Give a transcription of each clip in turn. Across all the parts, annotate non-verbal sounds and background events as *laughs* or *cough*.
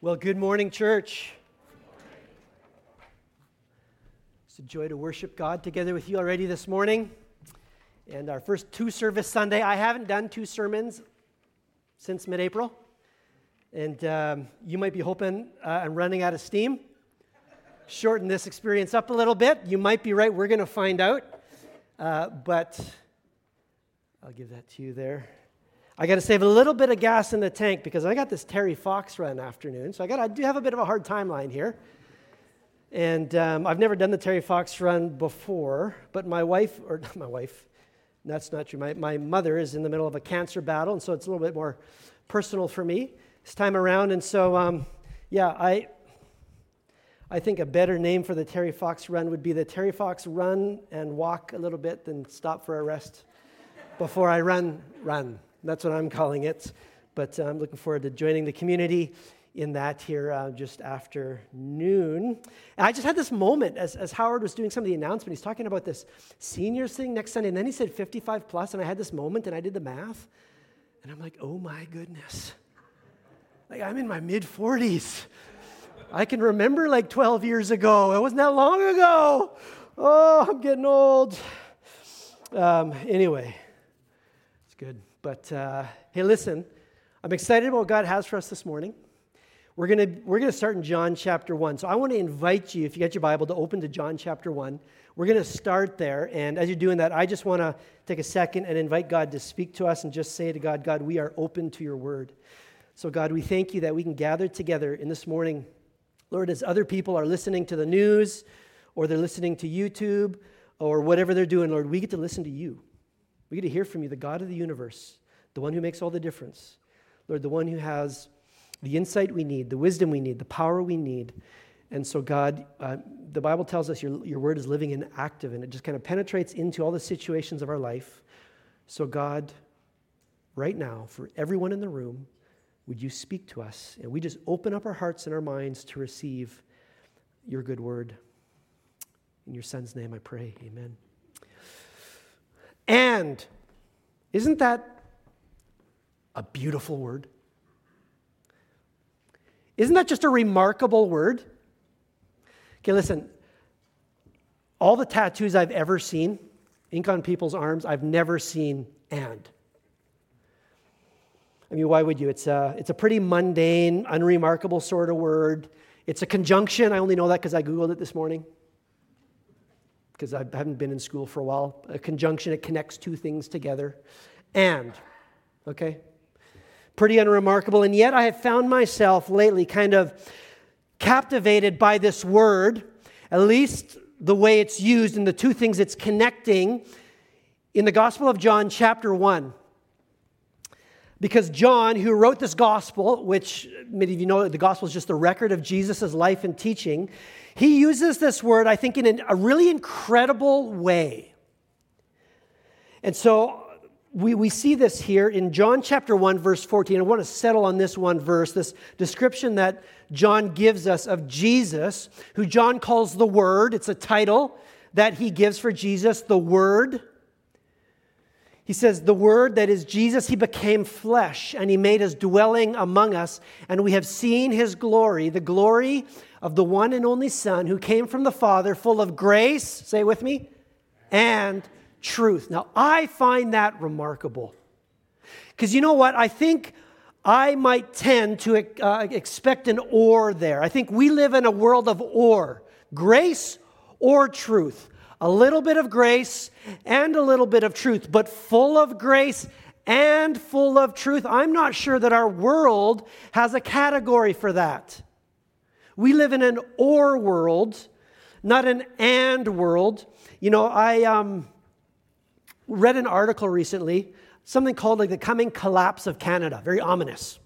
Well, good morning, church. It's a joy to worship God together with you already this morning. And our first two service Sunday, I haven't done two sermons since mid April. And um, you might be hoping uh, I'm running out of steam. Shorten this experience up a little bit. You might be right. We're going to find out. Uh, but I'll give that to you there. I got to save a little bit of gas in the tank because I got this Terry Fox run afternoon. So I got I do have a bit of a hard timeline here. And um, I've never done the Terry Fox run before, but my wife, or my wife, that's not true. My, my mother is in the middle of a cancer battle, and so it's a little bit more personal for me this time around. And so, um, yeah, I, I think a better name for the Terry Fox run would be the Terry Fox run and walk a little bit, then stop for a rest before I run, run. That's what I'm calling it. But uh, I'm looking forward to joining the community in that here uh, just after noon. And I just had this moment as, as Howard was doing some of the announcement. He's talking about this seniors thing next Sunday, and then he said 55 plus, and I had this moment and I did the math. And I'm like, oh my goodness. Like, I'm in my mid 40s. I can remember like 12 years ago. It wasn't that long ago. Oh, I'm getting old. Um, anyway, it's good. But uh, hey, listen, I'm excited about what God has for us this morning. We're going to we're to start in John chapter 1. So I want to invite you, if you got your Bible, to open to John chapter 1. We're going to start there. And as you're doing that, I just want to take a second and invite God to speak to us and just say to God, God, we are open to your word. So, God, we thank you that we can gather together in this morning. Lord, as other people are listening to the news or they're listening to YouTube or whatever they're doing, Lord, we get to listen to you. We get to hear from you, the God of the universe, the one who makes all the difference. Lord, the one who has the insight we need, the wisdom we need, the power we need. And so, God, uh, the Bible tells us your, your word is living and active, and it just kind of penetrates into all the situations of our life. So, God, right now, for everyone in the room, would you speak to us? And we just open up our hearts and our minds to receive your good word. In your son's name I pray. Amen. And isn't that a beautiful word? Isn't that just a remarkable word? Okay, listen. All the tattoos I've ever seen, ink on people's arms, I've never seen and. I mean, why would you? It's a, it's a pretty mundane, unremarkable sort of word. It's a conjunction. I only know that because I Googled it this morning because I haven't been in school for a while. A conjunction, it connects two things together. And, okay? Pretty unremarkable. And yet I have found myself lately kind of captivated by this word, at least the way it's used and the two things it's connecting in the Gospel of John, chapter 1. Because John, who wrote this gospel, which many of you know the gospel is just the record of Jesus' life and teaching, he uses this word, I think, in a really incredible way. And so we, we see this here in John chapter 1, verse 14. I want to settle on this one verse, this description that John gives us of Jesus, who John calls the Word. It's a title that he gives for Jesus, the Word. He says, The Word that is Jesus, He became flesh and He made His dwelling among us, and we have seen His glory, the glory of the one and only Son who came from the Father, full of grace, say with me, and truth. Now, I find that remarkable. Because you know what? I think I might tend to uh, expect an or there. I think we live in a world of or grace or truth a little bit of grace and a little bit of truth, but full of grace and full of truth. I'm not sure that our world has a category for that. We live in an or world, not an and world. You know, I um, read an article recently, something called like the coming collapse of Canada, very ominous.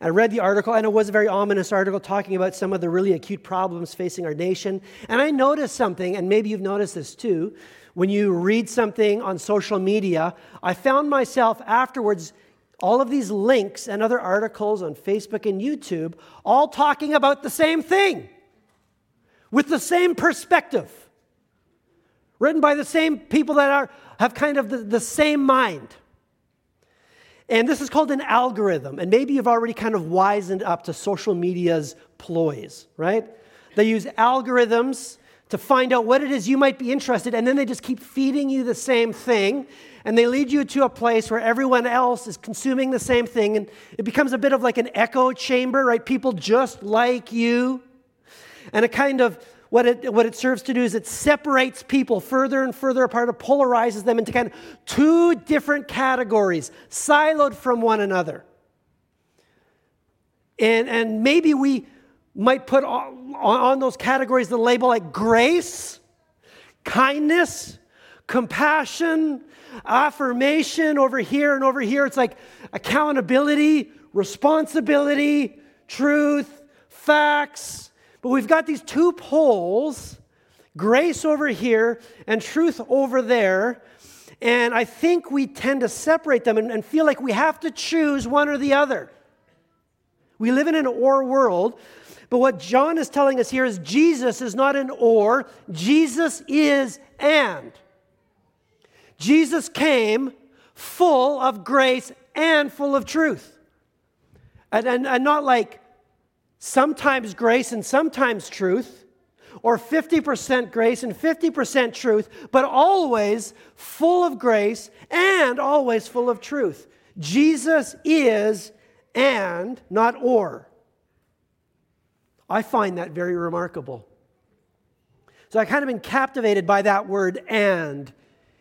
I read the article, and it was a very ominous article talking about some of the really acute problems facing our nation. And I noticed something, and maybe you've noticed this too. When you read something on social media, I found myself afterwards, all of these links and other articles on Facebook and YouTube, all talking about the same thing with the same perspective, written by the same people that are, have kind of the, the same mind. And this is called an algorithm. And maybe you've already kind of wizened up to social media's ploys, right? They use algorithms to find out what it is you might be interested in, and then they just keep feeding you the same thing and they lead you to a place where everyone else is consuming the same thing and it becomes a bit of like an echo chamber right? People just like you. And a kind of what it, what it serves to do is it separates people further and further apart, it polarizes them into kind of two different categories, siloed from one another. And, and maybe we might put on, on those categories the label like grace, kindness, compassion, affirmation over here and over here. It's like accountability, responsibility, truth, facts, but we've got these two poles grace over here and truth over there. And I think we tend to separate them and, and, feel like we have to choose one or the other. We live in an or world, but what John is telling us here is Jesus is not an or, Jesus is and. Jesus came full of grace and full of truth. And, and, and not like sometimes grace and sometimes truth, or 50% grace and 50% truth, but always full of grace and always full of truth. Jesus is and, not or. I find that very remarkable. So I kind of been captivated by that word and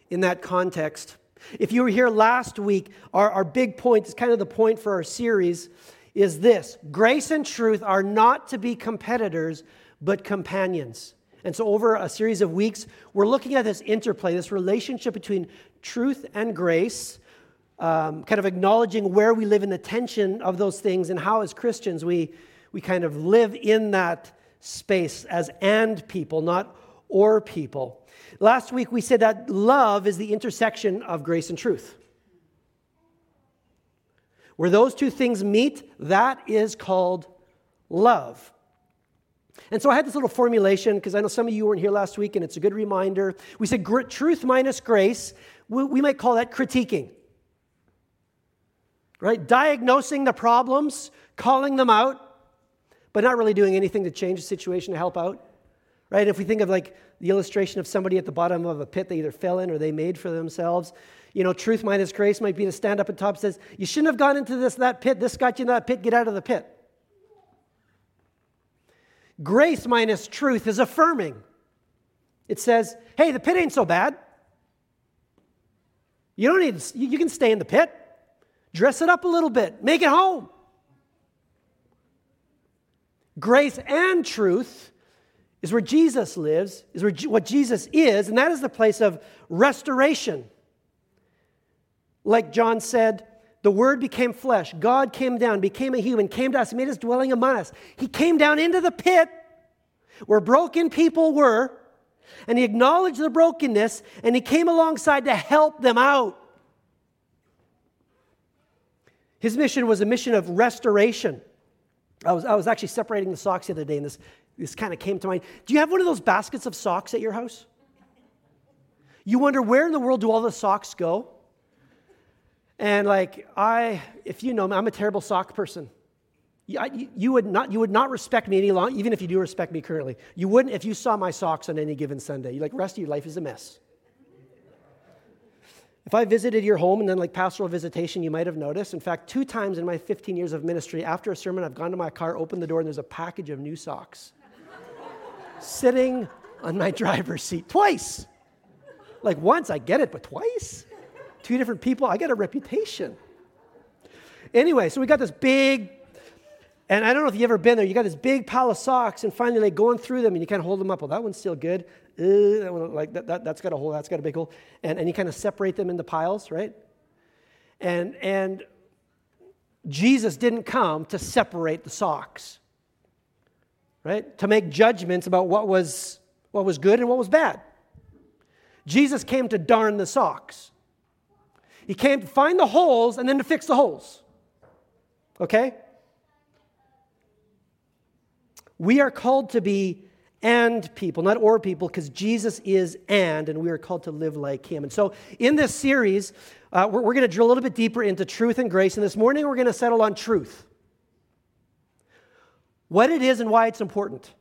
in that context. If you were here last week, our, our big point is kind of the point for our series is this grace and truth are not to be competitors, but companions. And so, over a series of weeks, we're looking at this interplay, this relationship between truth and grace, um, kind of acknowledging where we live in the tension of those things and how, as Christians, we, we kind of live in that space as and people, not or people. Last week, we said that love is the intersection of grace and truth. Where those two things meet, that is called love. And so I had this little formulation because I know some of you weren't here last week and it's a good reminder. We said truth minus grace, we, we might call that critiquing. Right? Diagnosing the problems, calling them out, but not really doing anything to change the situation to help out. Right? If we think of like the illustration of somebody at the bottom of a pit they either fell in or they made for themselves, you know, truth minus grace might be to stand up at top says, you shouldn't have gone into this, that pit. This got you in that pit. Get out of the pit. Grace minus truth is affirming. It says, hey, the pit ain't so bad. You don't need, you can stay in the pit. Dress it up a little bit. Make it home. Grace and truth is where Jesus lives, is where what Jesus is, and that is the place of restoration. Like John said, the Word became flesh. God came down, became a human, came to us, made his dwelling among us. He came down into the pit where broken people were, and he acknowledged the brokenness, and he came alongside to help them out. His mission was a mission of restoration. I was, I was actually separating the socks the other day, and this, this kind of came to mind. Do you have one of those baskets of socks at your house? You wonder where in the world do all the socks go? And like, I, if you know me, I'm a terrible sock person. You, you, would not, you would not respect me any longer, even if you do respect me currently. You wouldn't if you saw my socks on any given Sunday. You're like, rest of your life is a mess. If I visited your home and then like pastoral visitation, you might have noticed. In fact, two times in my 15 years of ministry, after a sermon, I've gone to my car, opened the door, and there's a package of new socks *laughs* sitting on my driver's seat. Twice. Like once, I get it, but twice? two different people. I got a reputation. Anyway, so we got this big, and I don't know if you've ever been there, you got this big pile of socks, and finally, like going through them, and you kind of hold them up. Well, that one's still good. Uh, that one, like that, that, has got a hole, that's got a big hole. And, and you kind of separate them into piles, right? And, and Jesus didn't come to separate the socks, right? To make judgments about what was, what was good and what was bad. Jesus came to darn the socks. He came to find the holes and then to fix the holes. Okay? We are called to be and people, not or people, because Jesus is and, and we are called to live like him. And so in this series, uh, we're, we're going to drill a little bit deeper into truth and grace. And this morning, we're going to settle on truth what it is and why it's important.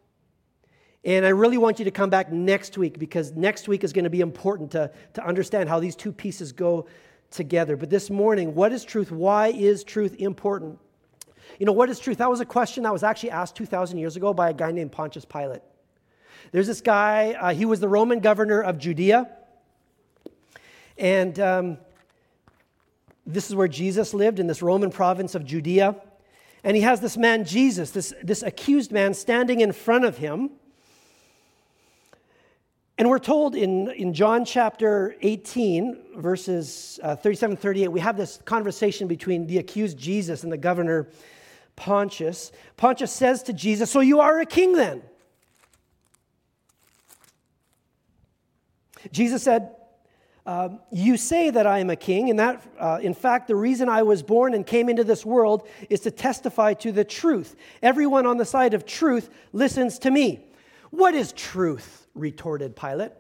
And I really want you to come back next week because next week is going to be important to, to understand how these two pieces go together. But this morning, what is truth? Why is truth important? You know, what is truth? That was a question that was actually asked 2,000 years ago by a guy named Pontius Pilate. There's this guy, uh, he was the Roman governor of Judea. And um, this is where Jesus lived in this Roman province of Judea. And he has this man, Jesus, this, this accused man, standing in front of him. And we're told in, in John chapter 18, verses uh, 37 38, we have this conversation between the accused Jesus and the governor Pontius. Pontius says to Jesus, So you are a king then? Jesus said, um, you say that I am a king, and that, uh, in fact, the reason I was born and came into this world is to testify to the truth. Everyone on the side of truth listens to me. What is truth? retorted Pilate.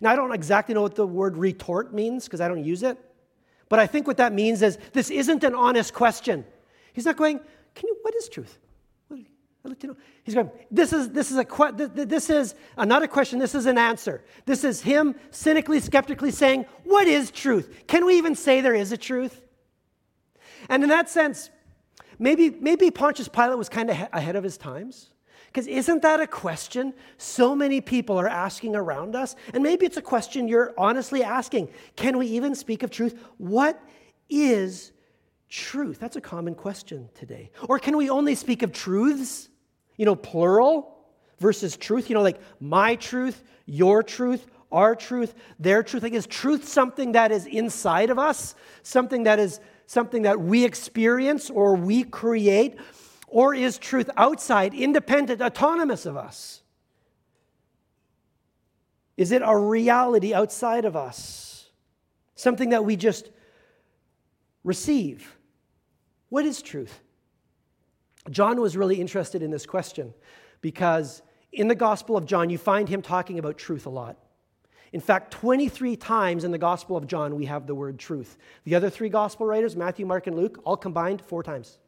Now, I don't exactly know what the word retort means because I don't use it, but I think what that means is this isn't an honest question. He's not going, Can you, what is truth? I'd like to know. He's going, this is, this is, a, this is a, not a question, this is an answer. This is him cynically, skeptically saying, What is truth? Can we even say there is a truth? And in that sense, maybe, maybe Pontius Pilate was kind of ahead of his times. Because isn't that a question so many people are asking around us? And maybe it's a question you're honestly asking. Can we even speak of truth? What is truth? That's a common question today. Or can we only speak of truths? You know, plural versus truth. You know, like my truth, your truth, our truth, their truth. Like, is truth something that is inside of us? Something that is something that we experience or we create? Or is truth outside, independent, autonomous of us? Is it a reality outside of us? Something that we just receive? What is truth? John was really interested in this question because in the Gospel of John, you find him talking about truth a lot. In fact, 23 times in the Gospel of John, we have the word truth. The other three Gospel writers, Matthew, Mark, and Luke, all combined four times.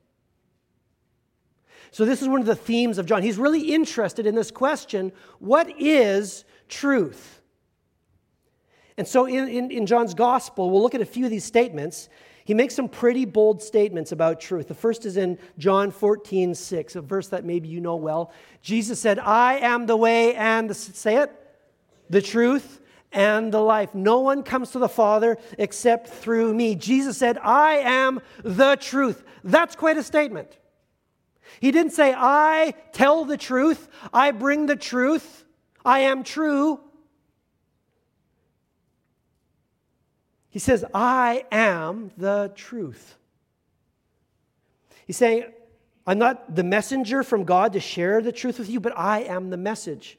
So, this is one of the themes of John. He's really interested in this question what is truth? And so, in, in, in John's Gospel, we'll look at a few of these statements. He makes some pretty bold statements about truth. The first is in John 14, 6, a verse that maybe you know well. Jesus said, I am the way and the, say it, the truth and the life. No one comes to the Father except through me. Jesus said, I am the truth. That's quite a statement. He didn't say, I tell the truth, I bring the truth, I am true. He says, I am the truth. He's saying, I'm not the messenger from God to share the truth with you, but I am the message.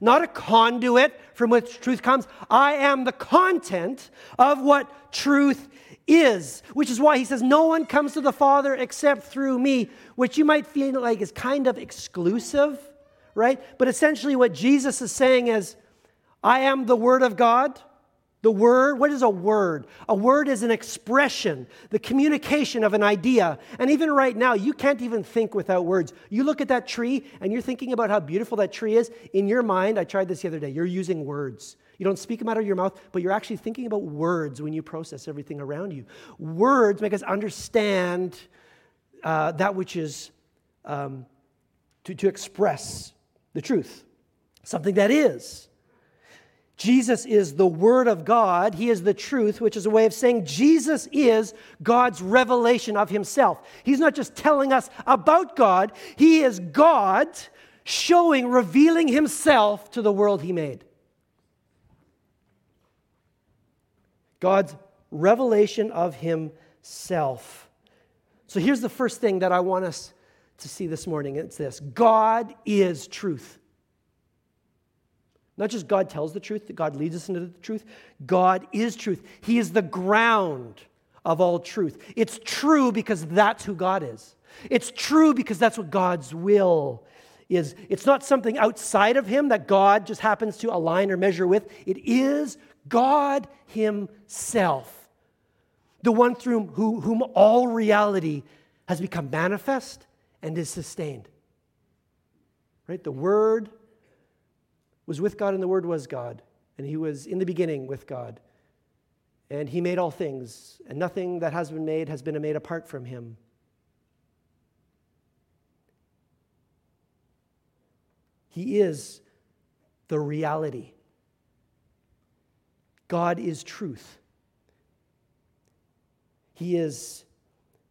Not a conduit from which truth comes. I am the content of what truth is, which is why he says, No one comes to the Father except through me, which you might feel like is kind of exclusive, right? But essentially, what Jesus is saying is, I am the Word of God. The word, what is a word? A word is an expression, the communication of an idea. And even right now, you can't even think without words. You look at that tree and you're thinking about how beautiful that tree is. In your mind, I tried this the other day, you're using words. You don't speak them out of your mouth, but you're actually thinking about words when you process everything around you. Words make us understand uh, that which is um, to, to express the truth, something that is. Jesus is the Word of God. He is the truth, which is a way of saying Jesus is God's revelation of Himself. He's not just telling us about God, He is God showing, revealing Himself to the world He made. God's revelation of Himself. So here's the first thing that I want us to see this morning it's this God is truth. Not just God tells the truth, that God leads us into the truth. God is truth. He is the ground of all truth. It's true because that's who God is. It's true because that's what God's will is it's not something outside of him that God just happens to align or measure with. It is God Himself, the one through whom, whom all reality has become manifest and is sustained. Right? The Word was with God, and the Word was God. And He was in the beginning with God. And He made all things, and nothing that has been made has been made apart from Him. He is the reality. God is truth. He is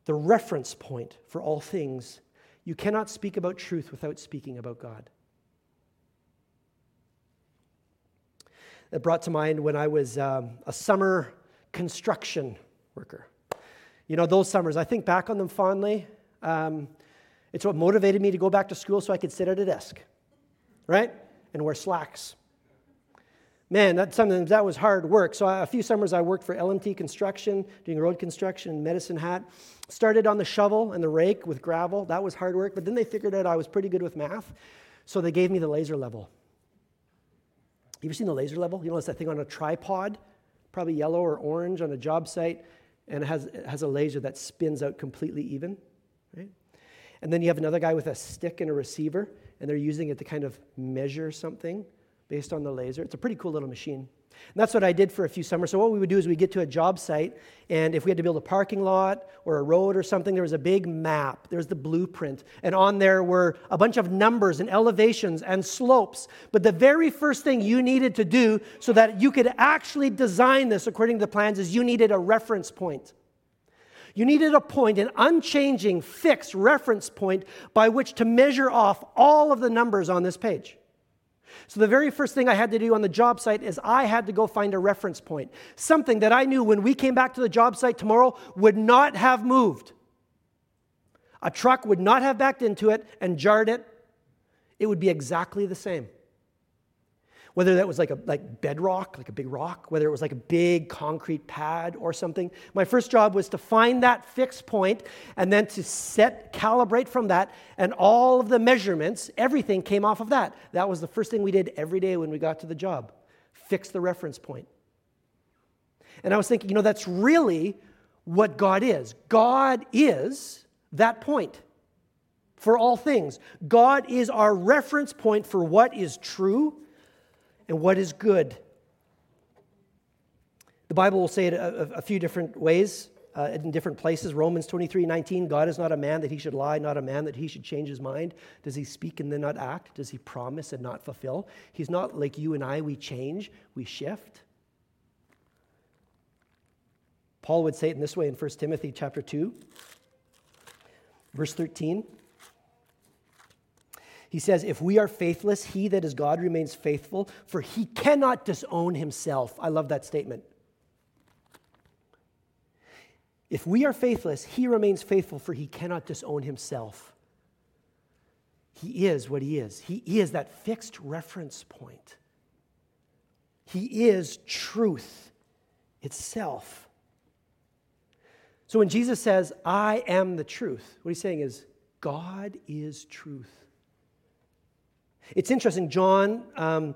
the reference point for all things. You cannot speak about truth without speaking about God. That brought to mind when I was um, a summer construction worker. You know, those summers, I think back on them fondly. Um, it's what motivated me to go back to school so I could sit at a desk right? And wear slacks. Man, that, sometimes that was hard work. So a few summers I worked for LMT Construction, doing road construction, Medicine Hat. Started on the shovel and the rake with gravel. That was hard work. But then they figured out I was pretty good with math, so they gave me the laser level. You ever seen the laser level? You know, it's that thing on a tripod, probably yellow or orange on a job site, and it has, it has a laser that spins out completely even. Right? And then you have another guy with a stick and a receiver, and they're using it to kind of measure something based on the laser. It's a pretty cool little machine. And that's what I did for a few summers. So what we would do is we get to a job site, and if we had to build a parking lot or a road or something, there was a big map. there was the blueprint, and on there were a bunch of numbers and elevations and slopes. But the very first thing you needed to do so that you could actually design this according to the plans is you needed a reference point. You needed a point, an unchanging, fixed reference point by which to measure off all of the numbers on this page. So, the very first thing I had to do on the job site is I had to go find a reference point, something that I knew when we came back to the job site tomorrow would not have moved. A truck would not have backed into it and jarred it, it would be exactly the same whether that was like a like bedrock, like a big rock, whether it was like a big concrete pad or something. My first job was to find that fixed point and then to set calibrate from that and all of the measurements, everything came off of that. That was the first thing we did every day when we got to the job. Fix the reference point. And I was thinking, you know, that's really what God is. God is that point for all things. God is our reference point for what is true and what is good. The Bible will say it a, a few different ways, uh, in different places. Romans 23 19, God is not a man that he should lie, not a man that he should change his mind. Does he speak and then not act? Does he promise and not fulfill? He's not like you and I, we change, we shift. Paul would say it in this way in 1 Timothy chapter 2, verse 13. He says, If we are faithless, he that is God remains faithful, for he cannot disown himself. I love that statement. If we are faithless, he remains faithful, for he cannot disown himself. He is what he is. He is that fixed reference point. He is truth itself. So when Jesus says, I am the truth, what he's saying is, God is truth. It's interesting, John, um,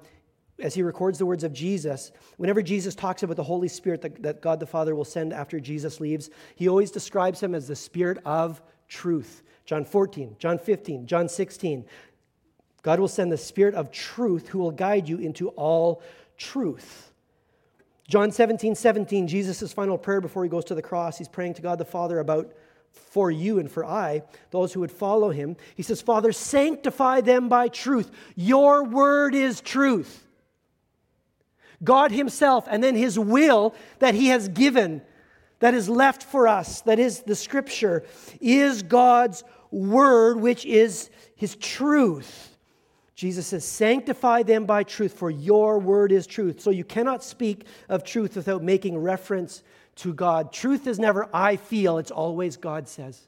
as he records the words of Jesus, whenever Jesus talks about the Holy Spirit that, that God the Father will send after Jesus leaves, he always describes him as the Spirit of truth. John 14, John 15, John 16. God will send the Spirit of truth who will guide you into all truth. John 17, 17, Jesus' final prayer before he goes to the cross, he's praying to God the Father about for you and for I, those who would follow him. He says, Father, sanctify them by truth. Your word is truth. God Himself, and then His will that He has given, that is left for us, that is the Scripture, is God's word, which is His truth. Jesus says, Sanctify them by truth, for your word is truth. So you cannot speak of truth without making reference to God. Truth is never I feel, it's always God says.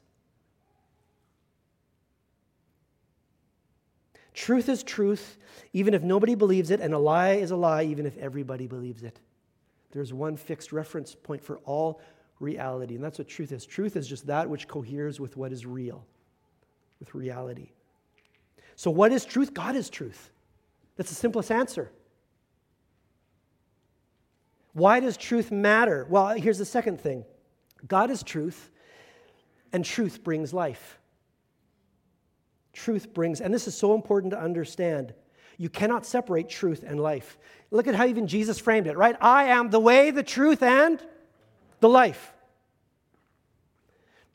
Truth is truth, even if nobody believes it, and a lie is a lie, even if everybody believes it. There's one fixed reference point for all reality, and that's what truth is. Truth is just that which coheres with what is real, with reality. So, what is truth? God is truth. That's the simplest answer. Why does truth matter? Well, here's the second thing God is truth, and truth brings life. Truth brings, and this is so important to understand. You cannot separate truth and life. Look at how even Jesus framed it, right? I am the way, the truth, and the life.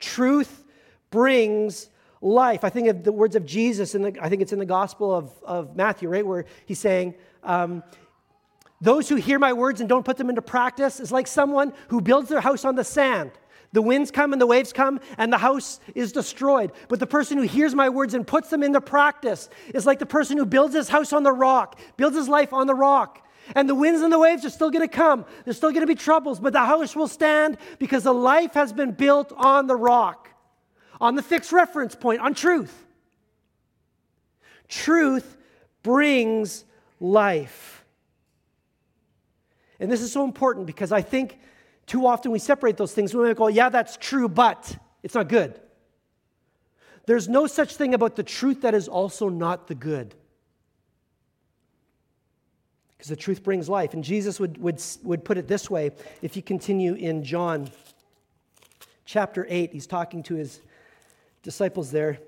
Truth brings life. I think of the words of Jesus, and I think it's in the Gospel of, of Matthew, right, where he's saying, um, Those who hear my words and don't put them into practice is like someone who builds their house on the sand. The winds come and the waves come, and the house is destroyed. But the person who hears my words and puts them into practice is like the person who builds his house on the rock, builds his life on the rock. And the winds and the waves are still going to come. There's still going to be troubles, but the house will stand because the life has been built on the rock, on the fixed reference point, on truth. Truth brings life. And this is so important because I think too often we separate those things. We go, yeah, that's true, but it's not good. There's no such thing about the truth that is also not the good. Because the truth brings life. And Jesus would, would, would put it this way if you continue in John chapter 8, he's talking to his disciples there.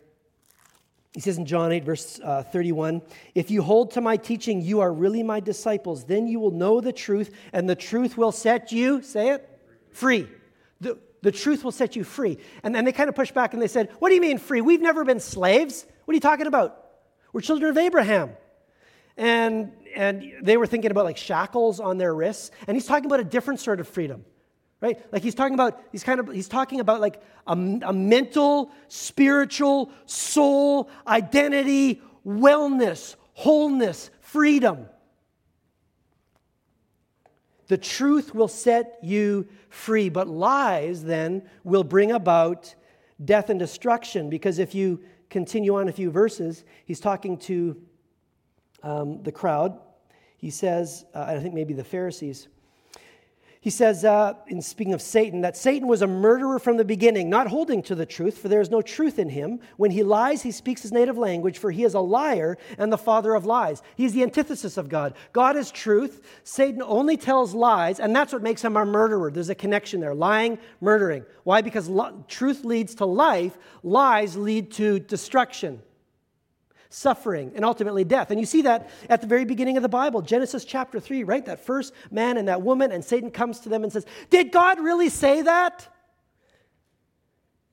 He says in John 8, verse uh, 31, If you hold to my teaching, you are really my disciples. Then you will know the truth, and the truth will set you, say it, free. The, the truth will set you free. And then they kind of pushed back and they said, What do you mean free? We've never been slaves. What are you talking about? We're children of Abraham. And, and they were thinking about like shackles on their wrists. And he's talking about a different sort of freedom right? Like he's talking about he's kind of he's talking about like a, a mental spiritual soul identity wellness wholeness freedom. The truth will set you free but lies then will bring about death and destruction because if you continue on a few verses he's talking to um, the crowd. He says uh, i think maybe the pharisees he says, uh, in speaking of Satan, that Satan was a murderer from the beginning, not holding to the truth, for there is no truth in him. When he lies, he speaks his native language, for he is a liar and the father of lies. He's the antithesis of God. God is truth. Satan only tells lies, and that's what makes him a murderer. There's a connection there lying, murdering. Why? Because lo- truth leads to life, lies lead to destruction suffering, and ultimately death. And you see that at the very beginning of the Bible, Genesis chapter 3, right? That first man and that woman, and Satan comes to them and says, Did God really say that?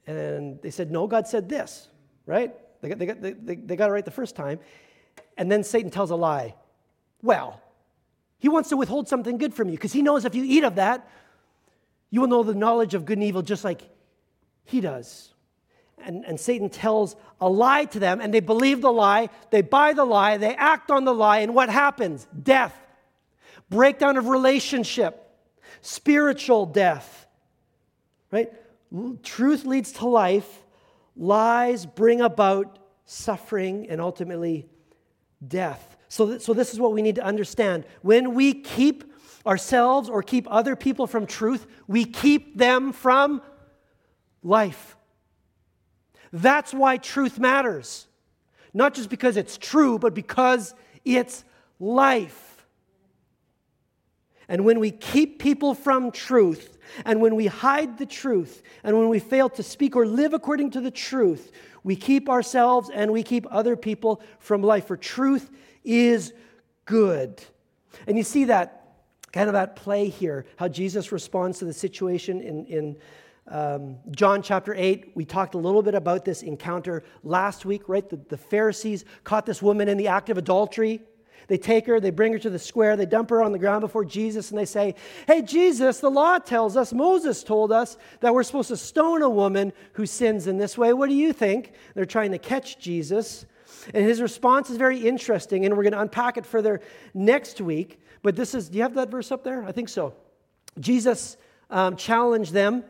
And they said, No, God said this, right? They got, they, got, they, they got it right the first time. And then Satan tells a lie. Well, he wants to withhold something good from you because he knows if you eat of that, you will know the knowledge of good and evil just like he does and, and Satan tells a lie to them, and they believe the lie, they buy the lie, they act on the lie, and what happens? Death, breakdown of relationship, spiritual death. Right? Truth leads to life, lies bring about suffering and ultimately death. So, th- so this is what we need to understand. When we keep ourselves or keep other people from truth, we keep them from life. That's why truth matters. Not just because it's true, but because it's life. And when we keep people from truth, and when we hide the truth, and when we fail to speak or live according to the truth, we keep ourselves and we keep other people from life. For truth is good. And you see that kind of that play here, how Jesus responds to the situation in, in um, John chapter 8, we talked a little bit about this encounter last week, right? The, the Pharisees caught this woman in the act of adultery. They take her, they bring her to the square, they dump her on the ground before Jesus, and they say, Hey, Jesus, the law tells us, Moses told us that we're supposed to stone a woman who sins in this way. What do you think? They're trying to catch Jesus. And his response is very interesting, and we're going to unpack it further next week. But this is, do you have that verse up there? I think so. Jesus um, challenged them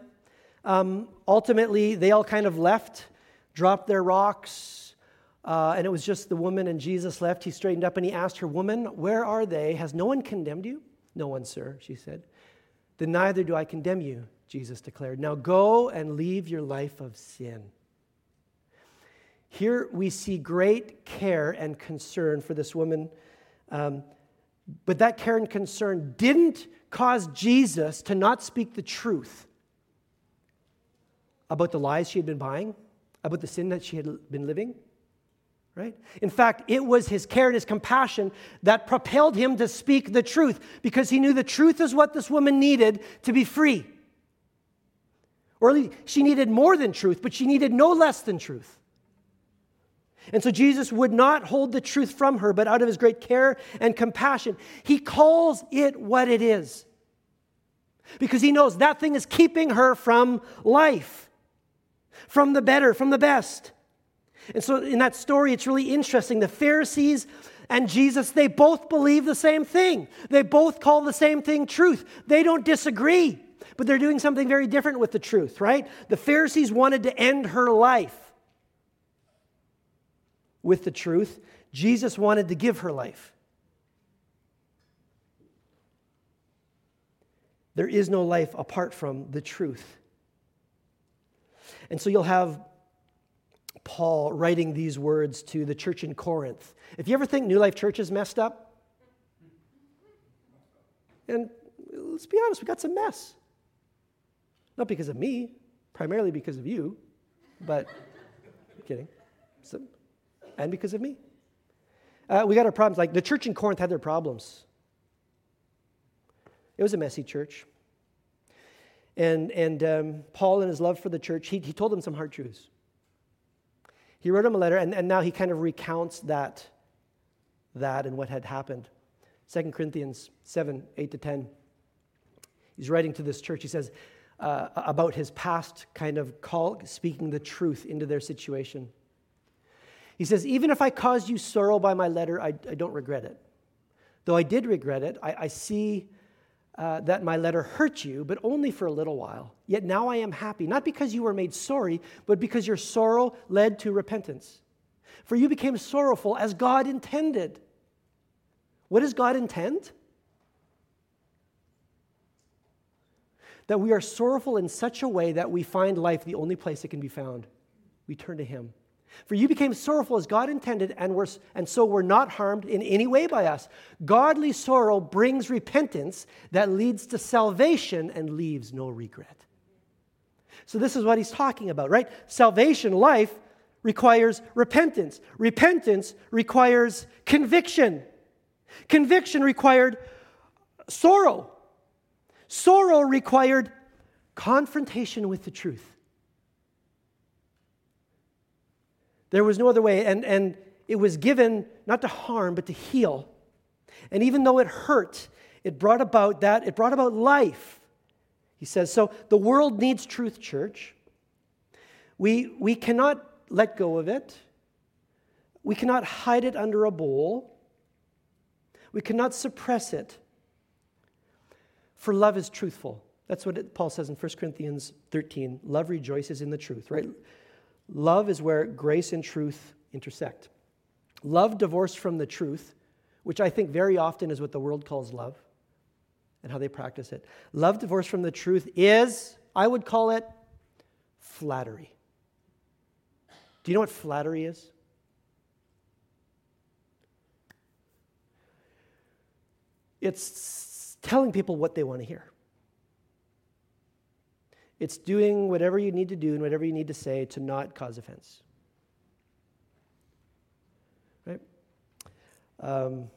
um, ultimately, they all kind of left, dropped their rocks, uh, and it was just the woman and Jesus left. He straightened up and he asked her, Woman, where are they? Has no one condemned you? No one, sir, she said. Then neither do I condemn you, Jesus declared. Now go and leave your life of sin. Here we see great care and concern for this woman. Um, but that care and concern didn't cause Jesus to not speak the truth about the lies she had been buying, about the sin that she had been living. Right? In fact, it was his care and his compassion that propelled him to speak the truth because he knew the truth is what this woman needed to be free. Or at least she needed more than truth, but she needed no less than truth. And so Jesus would not hold the truth from her, but out of his great care and compassion, he calls it what it is. Because he knows that thing is keeping her from life, from the better, from the best. And so in that story, it's really interesting. The Pharisees and Jesus, they both believe the same thing. They both call the same thing truth. They don't disagree, but they're doing something very different with the truth, right? The Pharisees wanted to end her life with the truth. Jesus wanted to give her life. There is no life apart from the truth. And so you'll have Paul writing these words to the church in Corinth. If you ever think New Life Church is messed up, and let's be honest, we got some mess. Not because of me, primarily because of you, but *laughs* kidding. So, and because of me. Uh, we got our problems. Like the church in Corinth had their problems. It was a messy church. And, and um, Paul, in his love for the church, he, he told them some hard truths. He wrote him a letter, and, and now he kind of recounts that, that and what had happened. 2 Corinthians 7 8 to 10. He's writing to this church. He says uh, about his past kind of call, speaking the truth into their situation. He says, Even if I caused you sorrow by my letter, I, I don't regret it. Though I did regret it, I, I see uh, that my letter hurt you, but only for a little while. Yet now I am happy, not because you were made sorry, but because your sorrow led to repentance. For you became sorrowful as God intended. What does God intend? That we are sorrowful in such a way that we find life the only place it can be found. We turn to Him. For you became sorrowful as God intended, and, were, and so were not harmed in any way by us. Godly sorrow brings repentance that leads to salvation and leaves no regret. So, this is what he's talking about, right? Salvation, life, requires repentance. Repentance requires conviction. Conviction required sorrow. Sorrow required confrontation with the truth. There was no other way. And, and it was given not to harm, but to heal. And even though it hurt, it brought about that, it brought about life. He says, so the world needs truth, church. We, we cannot let go of it. We cannot hide it under a bowl. We cannot suppress it. For love is truthful. That's what it, Paul says in 1 Corinthians 13. Love rejoices in the truth, right? Love is where grace and truth intersect. Love divorced from the truth, which I think very often is what the world calls love and how they practice it. Love divorced from the truth is, I would call it flattery. Do you know what flattery is? It's telling people what they want to hear. It's doing whatever you need to do and whatever you need to say to not cause offense. Right? Um,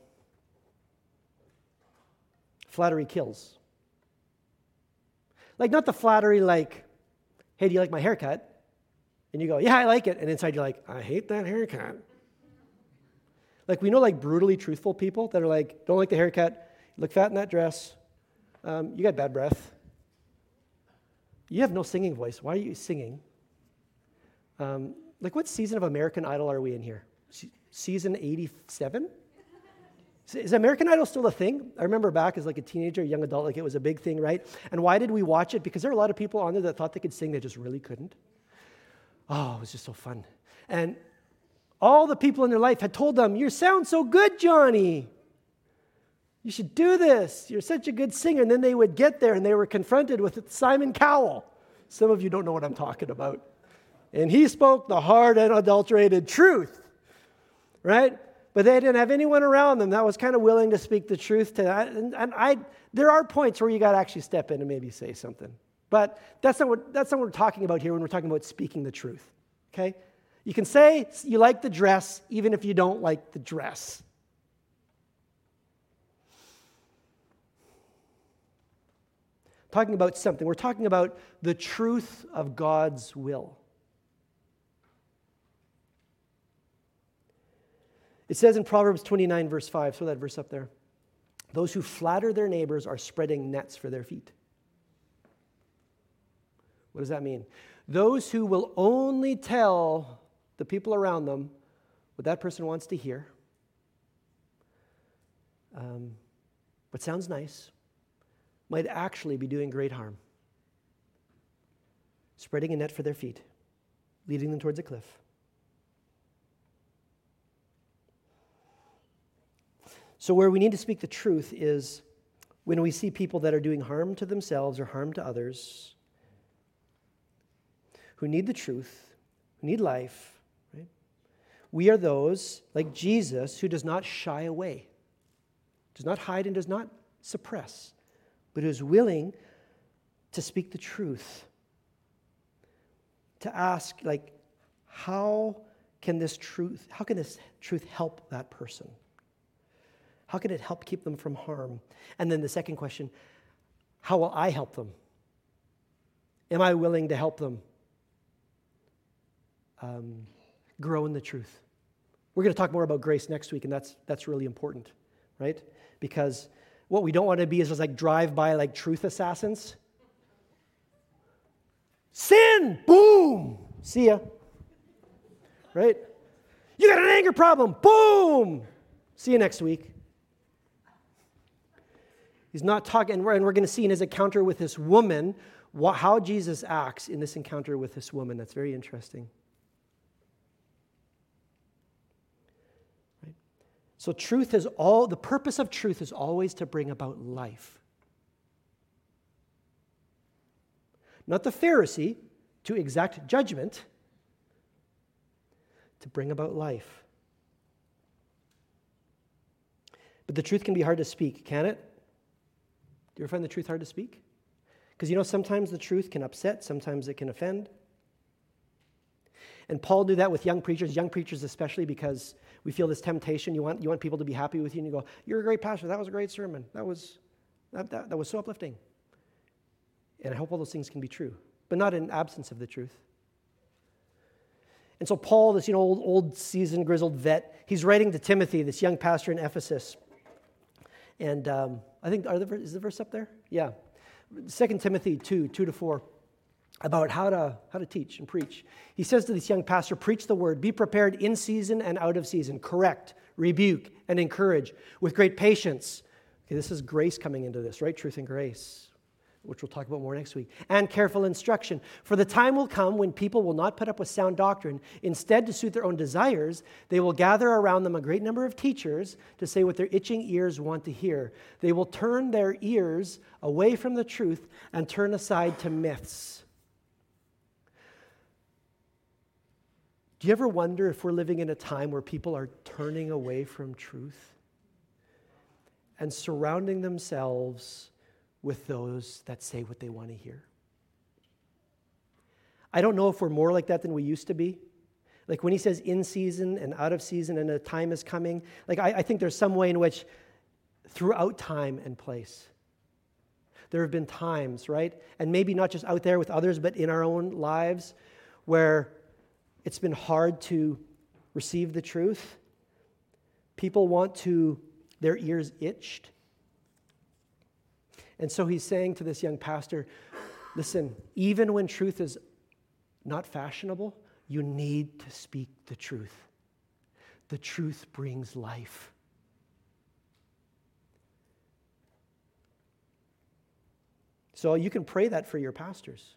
flattery kills. Like, not the flattery like, hey, do you like my haircut? And you go, yeah, I like it. And inside you're like, I hate that haircut. Like, we know like brutally truthful people that are like, don't like the haircut, look fat in that dress, um, you got bad breath. You have no singing voice. Why are you singing? Um, like, what season of American Idol are we in here? Se- season 87? Is American Idol still a thing? I remember back as like a teenager, young adult, like it was a big thing, right? And why did we watch it? Because there were a lot of people on there that thought they could sing, they just really couldn't. Oh, it was just so fun. And all the people in their life had told them, You sound so good, Johnny. You should do this. You're such a good singer. And then they would get there and they were confronted with Simon Cowell. Some of you don't know what I'm talking about. and he spoke the hard and adulterated truth, right? But they didn't have anyone around them that was kind of willing to speak the truth to that. And, and I, there are points where you got to actually step in and maybe say something. But that's not, what, that's not what we're talking about here when we're talking about speaking the truth, okay? You can say you like the dress even if you don't like the dress. Talking about something. We're talking about the truth of God's will. It says in Proverbs 29, verse 5, throw that verse up there. Those who flatter their neighbors are spreading nets for their feet. What does that mean? Those who will only tell the people around them what that person wants to hear, um, what sounds nice, might actually be doing great harm. Spreading a net for their feet, leading them towards a cliff. So, where we need to speak the truth is when we see people that are doing harm to themselves or harm to others, who need the truth, who need life, right? We are those, like Jesus, who does not shy away, does not hide and does not suppress, but who is willing to speak the truth. To ask, like, how can this truth, how can this truth help that person? How can it help keep them from harm? And then the second question how will I help them? Am I willing to help them um, grow in the truth? We're going to talk more about grace next week, and that's, that's really important, right? Because what we don't want to be is just like drive by like truth assassins. Sin, boom, see ya. Right? You got an anger problem, boom, see you next week. He's not talking, and we're, we're going to see in his encounter with this woman what, how Jesus acts in this encounter with this woman. That's very interesting. So, truth is all, the purpose of truth is always to bring about life. Not the Pharisee to exact judgment, to bring about life. But the truth can be hard to speak, can it? Do you ever find the truth hard to speak? Because you know, sometimes the truth can upset, sometimes it can offend. And Paul knew that with young preachers, young preachers especially, because we feel this temptation. You want, you want people to be happy with you, and you go, You're a great pastor. That was a great sermon. That was, that, that, that was so uplifting. And I hope all those things can be true, but not in absence of the truth. And so, Paul, this you know, old, old seasoned, grizzled vet, he's writing to Timothy, this young pastor in Ephesus. And um, I think, are the, is the verse up there? Yeah. 2 Timothy 2, 2 to 4, about how to, how to teach and preach. He says to this young pastor, Preach the word, be prepared in season and out of season, correct, rebuke, and encourage with great patience. Okay, this is grace coming into this, right? Truth and grace which we'll talk about more next week, and careful instruction. For the time will come when people will not put up with sound doctrine. Instead, to suit their own desires, they will gather around them a great number of teachers to say what their itching ears want to hear. They will turn their ears away from the truth and turn aside to myths. Do you ever wonder if we're living in a time where people are turning away from truth and surrounding themselves? with those that say what they want to hear. I don't know if we're more like that than we used to be. Like when he says in season and out of season and a time is coming, like I, I think there's some way in which throughout time and place, there have been times, right? And maybe not just out there with others, but in our own lives where it's been hard to receive the truth. People want to, their ears itched and so he's saying to this young pastor listen, even when truth is not fashionable, you need to speak the truth. The truth brings life. So you can pray that for your pastors.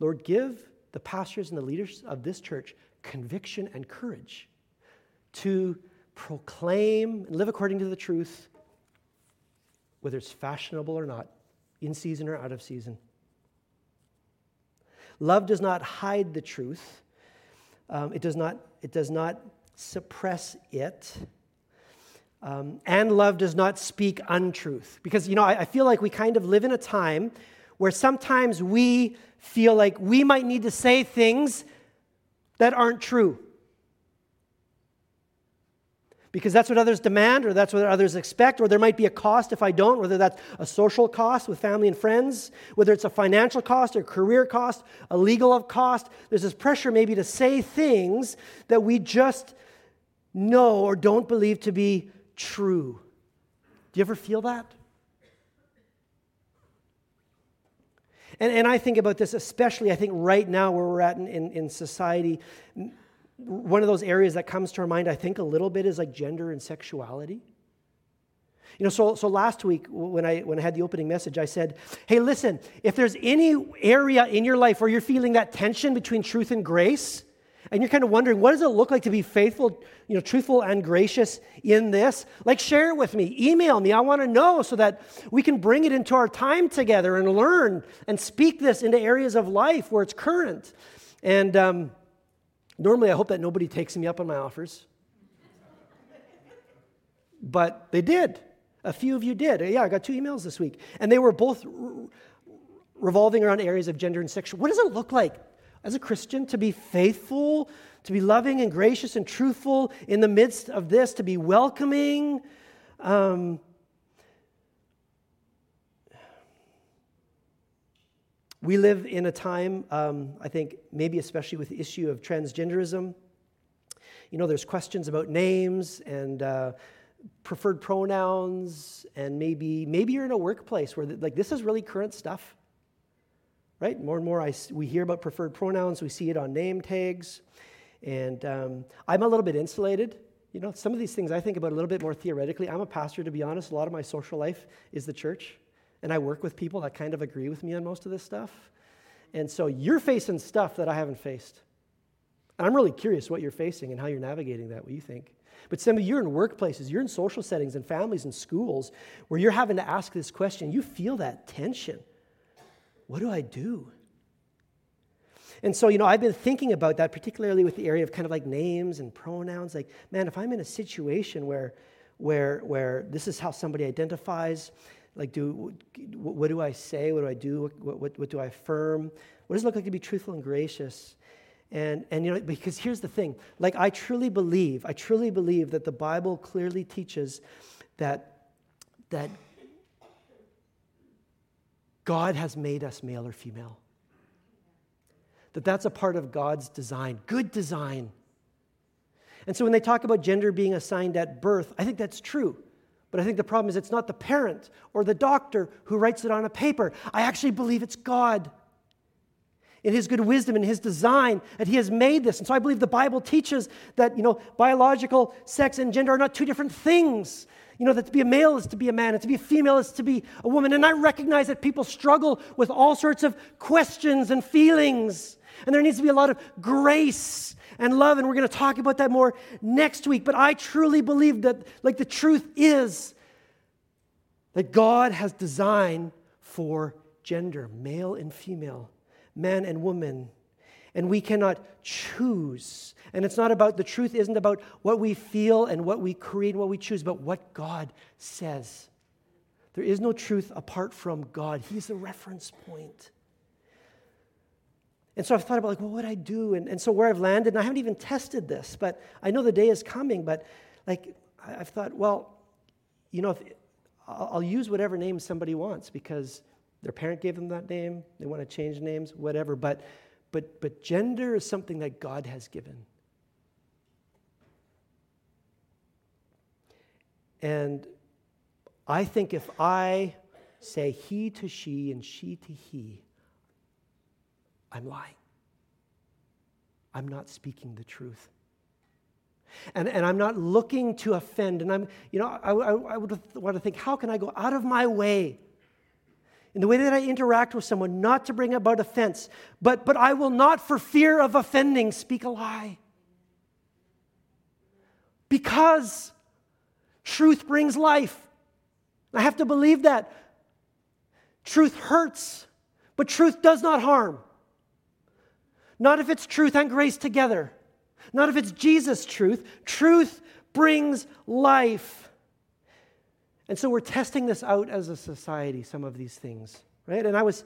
Lord, give the pastors and the leaders of this church conviction and courage to proclaim and live according to the truth whether it's fashionable or not, in season or out of season. Love does not hide the truth, um, it, does not, it does not suppress it. Um, and love does not speak untruth. Because, you know, I, I feel like we kind of live in a time where sometimes we feel like we might need to say things that aren't true because that's what others demand or that's what others expect, or there might be a cost if I don't, whether that's a social cost with family and friends, whether it's a financial cost or career cost, a legal cost. There's this pressure maybe to say things that we just know or don't believe to be true. Do you ever feel that? And, and I think about this, especially, I think, right now where we're at in, in, in society one of those areas that comes to our mind, I think, a little bit is like gender and sexuality. You know, so, so last week when I, when I had the opening message, I said, hey, listen, if there's any area in your life where you're feeling that tension between truth and grace, and you're kind of wondering, what does it look like to be faithful, you know, truthful and gracious in this? Like, share it with me. Email me. I want to know so that we can bring it into our time together and learn and speak this into areas of life where it's current. And, um, Normally, I hope that nobody takes me up on my offers. but they did. A few of you did. Yeah, I got two emails this week. And they were both re- revolving around areas of gender and sexual. What does it look like as a Christian to be faithful, to be loving and gracious and truthful in the midst of this, to be welcoming? Um, We live in a time, um, I think, maybe especially with the issue of transgenderism. You know, there's questions about names and uh, preferred pronouns, and maybe maybe you're in a workplace where like this is really current stuff, right? More and more, I, we hear about preferred pronouns. We see it on name tags, and um, I'm a little bit insulated. You know, some of these things I think about a little bit more theoretically. I'm a pastor, to be honest. A lot of my social life is the church. And I work with people that kind of agree with me on most of this stuff. And so you're facing stuff that I haven't faced. And I'm really curious what you're facing and how you're navigating that, what you think. But some of you are in workplaces, you're in social settings and families and schools where you're having to ask this question. You feel that tension. What do I do? And so, you know, I've been thinking about that, particularly with the area of kind of like names and pronouns. Like, man, if I'm in a situation where, where, where this is how somebody identifies, like, do, what do I say? What do I do? What, what, what do I affirm? What does it look like to be truthful and gracious? And, and, you know, because here's the thing like, I truly believe, I truly believe that the Bible clearly teaches that, that God has made us male or female. That that's a part of God's design, good design. And so when they talk about gender being assigned at birth, I think that's true. But I think the problem is it's not the parent or the doctor who writes it on a paper. I actually believe it's God in his good wisdom and his design that he has made this. And so I believe the Bible teaches that, you know, biological sex and gender are not two different things. You know, that to be a male is to be a man, and to be a female is to be a woman. And I recognize that people struggle with all sorts of questions and feelings. And there needs to be a lot of grace and love, and we're going to talk about that more next week. But I truly believe that, like, the truth is that God has designed for gender, male and female, man and woman. And we cannot choose. And it's not about, the truth isn't about what we feel and what we create and what we choose, but what God says. There is no truth apart from God. He's the reference point. And so I've thought about like, well, what would I do? And, and so where I've landed, and I haven't even tested this, but I know the day is coming, but like I've thought, well, you know, if, I'll, I'll use whatever name somebody wants because their parent gave them that name, they want to change names, whatever. But but but gender is something that God has given. And I think if I say he to she and she to he, I'm lying. I'm not speaking the truth. And, and I'm not looking to offend. And I'm, you know, I, I, I would want to think, how can I go out of my way in the way that I interact with someone, not to bring about offense, but, but I will not, for fear of offending, speak a lie. Because truth brings life. I have to believe that. Truth hurts, but truth does not harm. Not if it's truth and grace together. Not if it's Jesus' truth. Truth brings life. And so we're testing this out as a society, some of these things, right? And I was,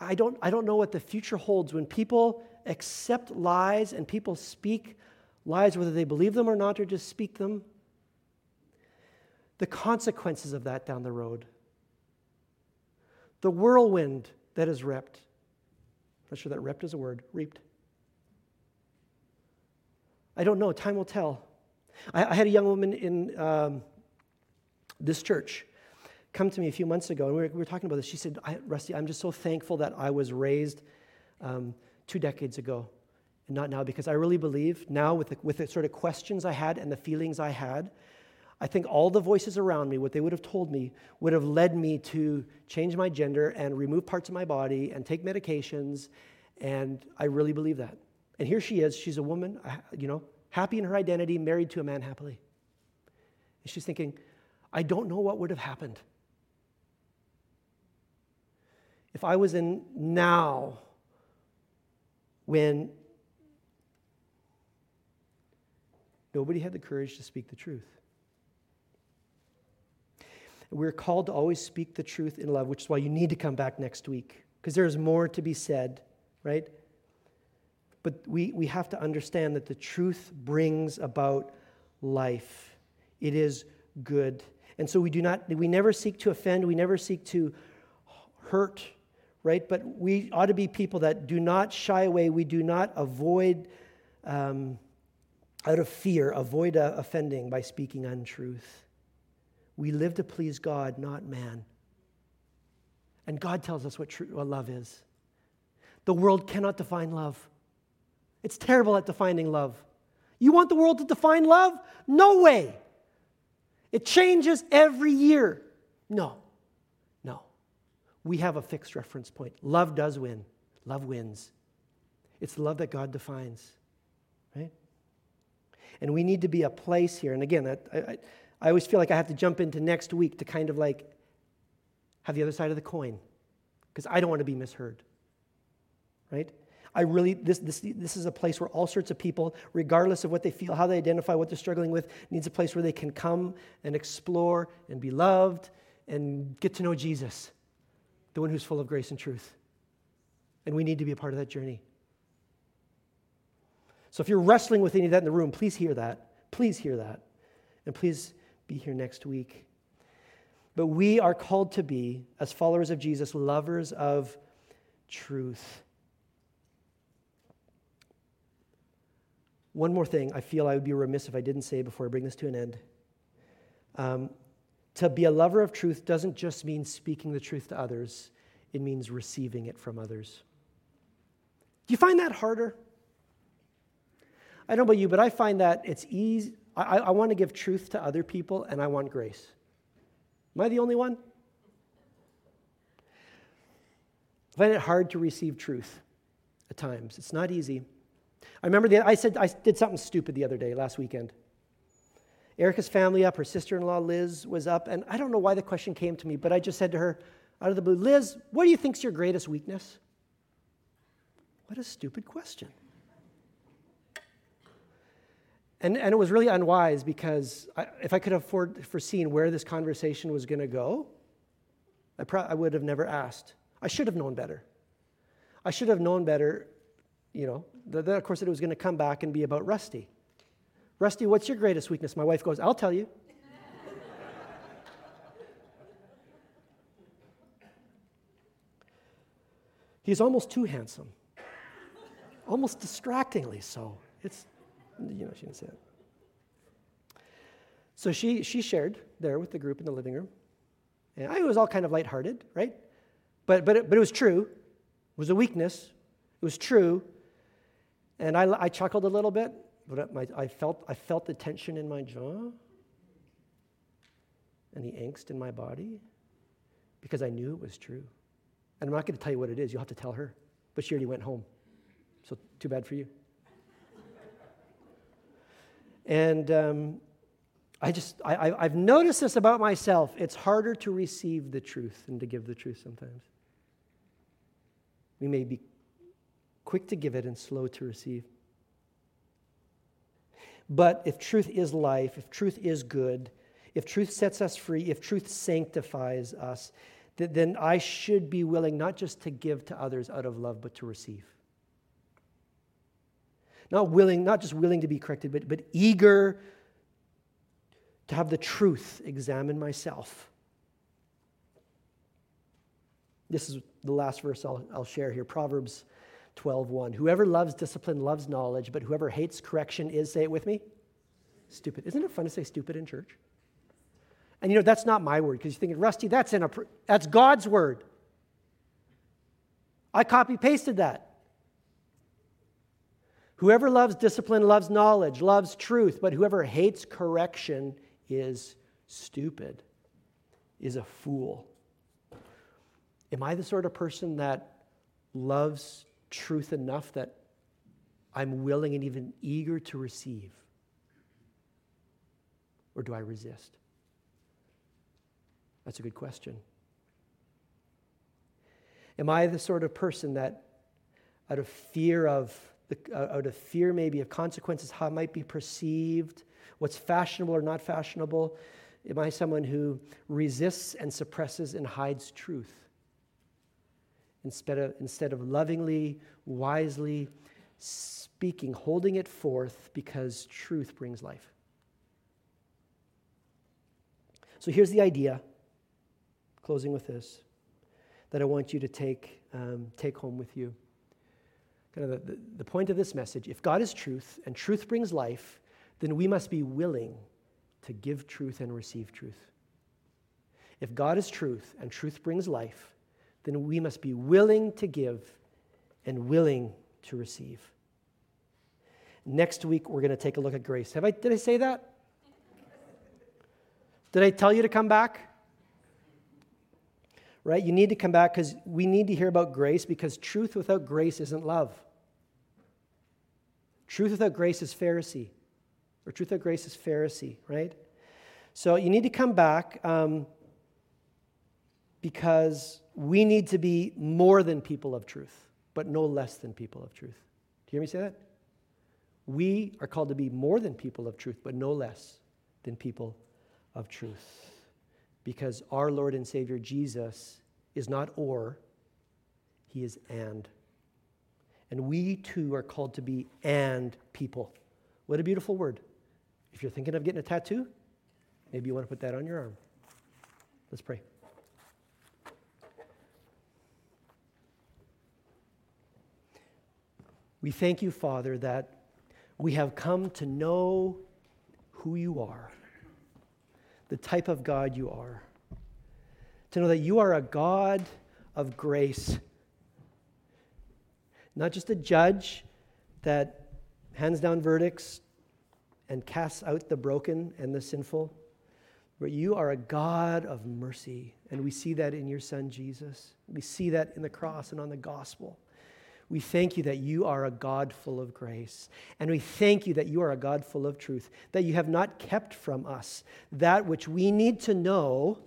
I don't, I don't know what the future holds when people accept lies and people speak lies, whether they believe them or not, or just speak them. The consequences of that down the road. The whirlwind that is reaped. I'm not sure that reaped is a word, reaped. I don't know. Time will tell. I, I had a young woman in um, this church come to me a few months ago, and we were, we were talking about this. She said, Rusty, I'm just so thankful that I was raised um, two decades ago and not now, because I really believe now, with the, with the sort of questions I had and the feelings I had, I think all the voices around me, what they would have told me, would have led me to change my gender and remove parts of my body and take medications. And I really believe that. And here she is. She's a woman, uh, you know, happy in her identity, married to a man happily. And she's thinking, I don't know what would have happened if I was in now when nobody had the courage to speak the truth. We're called to always speak the truth in love, which is why you need to come back next week, because there's more to be said, right? But we, we have to understand that the truth brings about life. It is good. And so we do not, we never seek to offend, we never seek to hurt, right? But we ought to be people that do not shy away, we do not avoid, um, out of fear, avoid uh, offending by speaking untruth. We live to please God, not man. And God tells us what, true, what love is. The world cannot define love. It's terrible at defining love. You want the world to define love? No way. It changes every year. No, no. We have a fixed reference point. Love does win, love wins. It's the love that God defines, right? And we need to be a place here. And again, I, I, I always feel like I have to jump into next week to kind of like have the other side of the coin because I don't want to be misheard. Right? I really, this, this, this is a place where all sorts of people, regardless of what they feel, how they identify, what they're struggling with, needs a place where they can come and explore and be loved and get to know Jesus, the one who's full of grace and truth. And we need to be a part of that journey. So if you're wrestling with any of that in the room, please hear that. Please hear that. And please be here next week. But we are called to be, as followers of Jesus, lovers of truth. One more thing I feel I would be remiss if I didn't say before I bring this to an end. Um, to be a lover of truth doesn't just mean speaking the truth to others, it means receiving it from others. Do you find that harder? I don't know about you, but I find that it's easy, I, I want to give truth to other people and I want grace. Am I the only one? I find it hard to receive truth at times. It's not easy. I remember the, I said I did something stupid the other day, last weekend. Erica's family up, her sister in law Liz was up, and I don't know why the question came to me, but I just said to her out of the blue, Liz, what do you think's your greatest weakness? What a stupid question. And, and it was really unwise because I, if I could have foreseen where this conversation was going to go, I, pro- I would have never asked. I should have known better. I should have known better, you know, that, of course, it was going to come back and be about Rusty. Rusty, what's your greatest weakness? My wife goes, I'll tell you. *laughs* He's almost too handsome, almost distractingly so. It's you know, she didn't say it. So she, she shared there with the group in the living room. And I was all kind of lighthearted, right? But, but, it, but it was true. It was a weakness. It was true. And I, I chuckled a little bit, but my, I, felt, I felt the tension in my jaw and the angst in my body because I knew it was true. And I'm not going to tell you what it is. You'll have to tell her. But she already went home. So too bad for you. And um, I just, I, I've noticed this about myself. It's harder to receive the truth than to give the truth sometimes. We may be quick to give it and slow to receive. But if truth is life, if truth is good, if truth sets us free, if truth sanctifies us, then I should be willing not just to give to others out of love, but to receive. Not willing, not just willing to be corrected, but, but eager to have the truth examine myself. This is the last verse I'll, I'll share here Proverbs 12:1. Whoever loves discipline loves knowledge, but whoever hates correction is, say it with me, stupid. Isn't it fun to say stupid in church? And you know, that's not my word because you're thinking, Rusty, that's, in a, that's God's word. I copy pasted that. Whoever loves discipline loves knowledge, loves truth, but whoever hates correction is stupid, is a fool. Am I the sort of person that loves truth enough that I'm willing and even eager to receive? Or do I resist? That's a good question. Am I the sort of person that, out of fear of the, uh, out of fear maybe of consequences, how it might be perceived, what's fashionable or not fashionable, am I someone who resists and suppresses and hides truth? Instead of, instead of lovingly, wisely speaking, holding it forth because truth brings life. So here's the idea closing with this, that I want you to take, um, take home with you. Kind of the, the, the point of this message if God is truth and truth brings life, then we must be willing to give truth and receive truth. If God is truth and truth brings life, then we must be willing to give and willing to receive. Next week, we're going to take a look at grace. Have I, did I say that? Did I tell you to come back? right? You need to come back because we need to hear about grace because truth without grace isn't love. Truth without grace is Pharisee, or truth without grace is Pharisee, right? So you need to come back um, because we need to be more than people of truth, but no less than people of truth. Do you hear me say that? We are called to be more than people of truth, but no less than people of truth because our Lord and Savior Jesus is not or, he is and. And we too are called to be and people. What a beautiful word. If you're thinking of getting a tattoo, maybe you want to put that on your arm. Let's pray. We thank you, Father, that we have come to know who you are the type of God you are. To know that you are a God of grace, not just a judge that hands down verdicts and casts out the broken and the sinful, but you are a God of mercy. And we see that in your Son, Jesus. We see that in the cross and on the gospel. We thank you that you are a God full of grace. And we thank you that you are a God full of truth, that you have not kept from us that which we need to know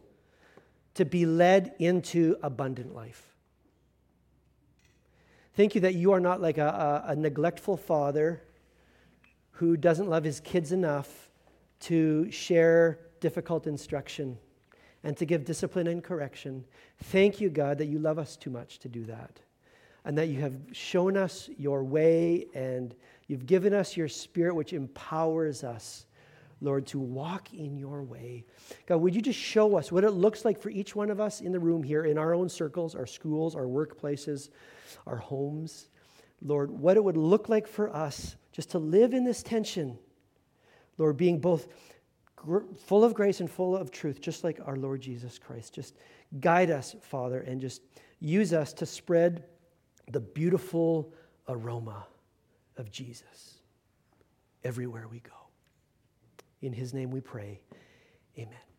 to be led into abundant life. Thank you that you are not like a, a, a neglectful father who doesn't love his kids enough to share difficult instruction and to give discipline and correction. Thank you, God, that you love us too much to do that and that you have shown us your way and you've given us your spirit, which empowers us, Lord, to walk in your way. God, would you just show us what it looks like for each one of us in the room here, in our own circles, our schools, our workplaces, our homes, Lord, what it would look like for us just to live in this tension, Lord, being both full of grace and full of truth, just like our Lord Jesus Christ. Just guide us, Father, and just use us to spread the beautiful aroma of Jesus everywhere we go. In his name we pray. Amen.